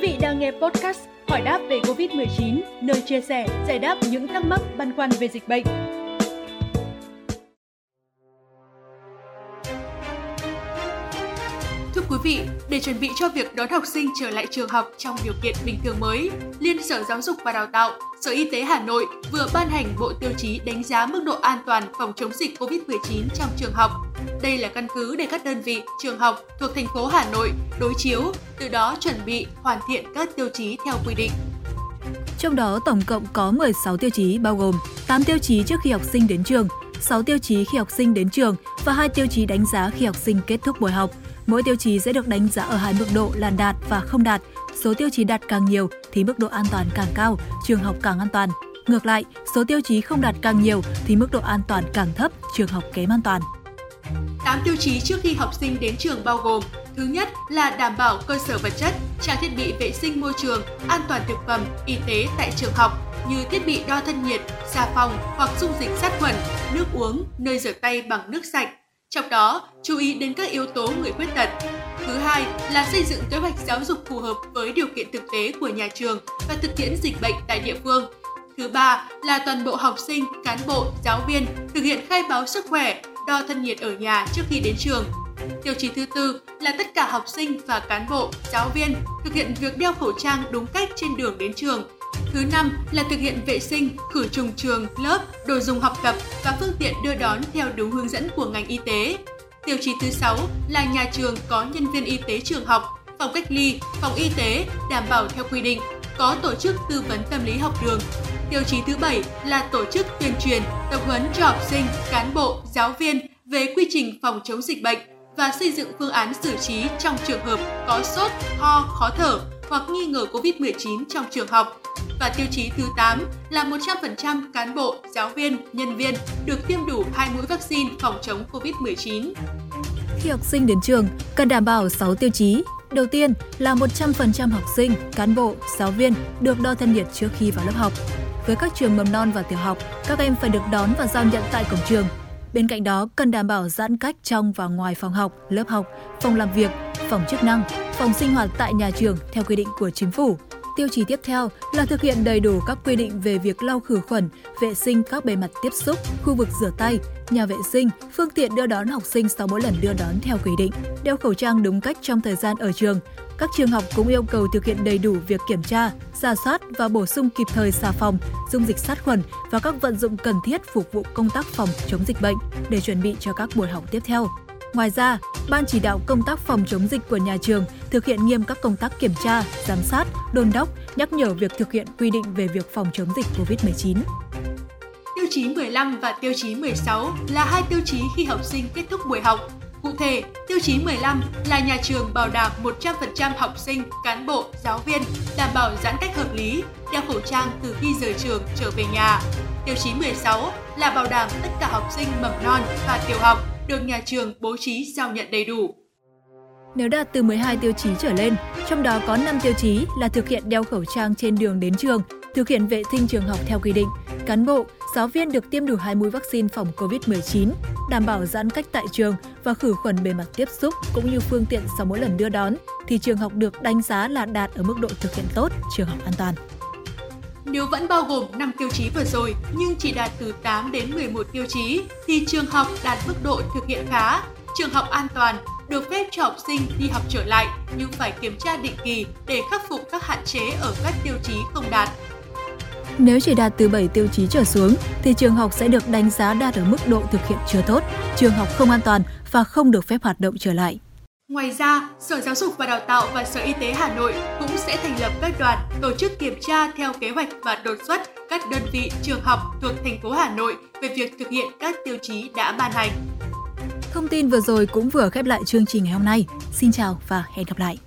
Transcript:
vị đang nghe podcast Hỏi đáp về Covid-19, nơi chia sẻ, giải đáp những thắc mắc băn khoăn về dịch bệnh. Quý vị, để chuẩn bị cho việc đón học sinh trở lại trường học trong điều kiện bình thường mới, Liên Sở Giáo dục và Đào tạo, Sở Y tế Hà Nội vừa ban hành bộ tiêu chí đánh giá mức độ an toàn phòng chống dịch COVID-19 trong trường học. Đây là căn cứ để các đơn vị, trường học thuộc thành phố Hà Nội đối chiếu, từ đó chuẩn bị hoàn thiện các tiêu chí theo quy định. Trong đó tổng cộng có 16 tiêu chí bao gồm 8 tiêu chí trước khi học sinh đến trường, 6 tiêu chí khi học sinh đến trường và 2 tiêu chí đánh giá khi học sinh kết thúc buổi học. Mỗi tiêu chí sẽ được đánh giá ở hai mức độ là đạt và không đạt. Số tiêu chí đạt càng nhiều thì mức độ an toàn càng cao, trường học càng an toàn. Ngược lại, số tiêu chí không đạt càng nhiều thì mức độ an toàn càng thấp, trường học kém an toàn. 8 tiêu chí trước khi học sinh đến trường bao gồm Thứ nhất là đảm bảo cơ sở vật chất, trang thiết bị vệ sinh môi trường, an toàn thực phẩm, y tế tại trường học như thiết bị đo thân nhiệt, xà phòng hoặc dung dịch sát khuẩn, nước uống, nơi rửa tay bằng nước sạch. Trong đó, chú ý đến các yếu tố người khuyết tật. Thứ hai là xây dựng kế hoạch giáo dục phù hợp với điều kiện thực tế của nhà trường và thực tiễn dịch bệnh tại địa phương. Thứ ba là toàn bộ học sinh, cán bộ, giáo viên thực hiện khai báo sức khỏe, đo thân nhiệt ở nhà trước khi đến trường. Tiêu chí thứ tư là tất cả học sinh và cán bộ, giáo viên thực hiện việc đeo khẩu trang đúng cách trên đường đến trường. Thứ năm là thực hiện vệ sinh, khử trùng trường, lớp, đồ dùng học tập và phương tiện đưa đón theo đúng hướng dẫn của ngành y tế. Tiêu chí thứ sáu là nhà trường có nhân viên y tế trường học, phòng cách ly, phòng y tế đảm bảo theo quy định, có tổ chức tư vấn tâm lý học đường. Tiêu chí thứ bảy là tổ chức tuyên truyền, tập huấn cho học sinh, cán bộ, giáo viên về quy trình phòng chống dịch bệnh và xây dựng phương án xử trí trong trường hợp có sốt, ho, khó thở hoặc nghi ngờ COVID-19 trong trường học. Và tiêu chí thứ 8 là 100% cán bộ, giáo viên, nhân viên được tiêm đủ hai mũi vaccine phòng chống COVID-19. Khi học sinh đến trường, cần đảm bảo 6 tiêu chí. Đầu tiên là 100% học sinh, cán bộ, giáo viên được đo thân nhiệt trước khi vào lớp học. Với các trường mầm non và tiểu học, các em phải được đón và giao nhận tại cổng trường Bên cạnh đó, cần đảm bảo giãn cách trong và ngoài phòng học, lớp học, phòng làm việc, phòng chức năng, phòng sinh hoạt tại nhà trường theo quy định của chính phủ. Tiêu chí tiếp theo là thực hiện đầy đủ các quy định về việc lau khử khuẩn, vệ sinh các bề mặt tiếp xúc, khu vực rửa tay, nhà vệ sinh, phương tiện đưa đón học sinh sau mỗi lần đưa đón theo quy định, đeo khẩu trang đúng cách trong thời gian ở trường. Các trường học cũng yêu cầu thực hiện đầy đủ việc kiểm tra, giả soát và bổ sung kịp thời xà phòng, dung dịch sát khuẩn và các vận dụng cần thiết phục vụ công tác phòng chống dịch bệnh để chuẩn bị cho các buổi học tiếp theo. Ngoài ra, Ban chỉ đạo công tác phòng chống dịch của nhà trường thực hiện nghiêm các công tác kiểm tra, giám sát, đôn đốc, nhắc nhở việc thực hiện quy định về việc phòng chống dịch COVID-19. Tiêu chí 15 và tiêu chí 16 là hai tiêu chí khi học sinh kết thúc buổi học. Cụ thể, tiêu chí 15 là nhà trường bảo đảm 100% học sinh, cán bộ, giáo viên đảm bảo giãn cách hợp lý, đeo khẩu trang từ khi rời trường trở về nhà. Tiêu chí 16 là bảo đảm tất cả học sinh mầm non và tiểu học được nhà trường bố trí giao nhận đầy đủ. Nếu đạt từ 12 tiêu chí trở lên, trong đó có 5 tiêu chí là thực hiện đeo khẩu trang trên đường đến trường, thực hiện vệ sinh trường học theo quy định, cán bộ, giáo viên được tiêm đủ hai mũi vaccine phòng COVID-19, đảm bảo giãn cách tại trường và khử khuẩn bề mặt tiếp xúc cũng như phương tiện sau mỗi lần đưa đón, thì trường học được đánh giá là đạt ở mức độ thực hiện tốt, trường học an toàn. Nếu vẫn bao gồm 5 tiêu chí vừa rồi nhưng chỉ đạt từ 8 đến 11 tiêu chí thì trường học đạt mức độ thực hiện khá, trường học an toàn, được phép cho học sinh đi học trở lại nhưng phải kiểm tra định kỳ để khắc phục các hạn chế ở các tiêu chí không đạt. Nếu chỉ đạt từ 7 tiêu chí trở xuống thì trường học sẽ được đánh giá đạt ở mức độ thực hiện chưa tốt, trường học không an toàn và không được phép hoạt động trở lại. Ngoài ra, Sở Giáo dục và Đào tạo và Sở Y tế Hà Nội cũng sẽ thành lập các đoàn tổ chức kiểm tra theo kế hoạch và đột xuất các đơn vị trường học thuộc thành phố Hà Nội về việc thực hiện các tiêu chí đã ban hành. Thông tin vừa rồi cũng vừa khép lại chương trình ngày hôm nay. Xin chào và hẹn gặp lại.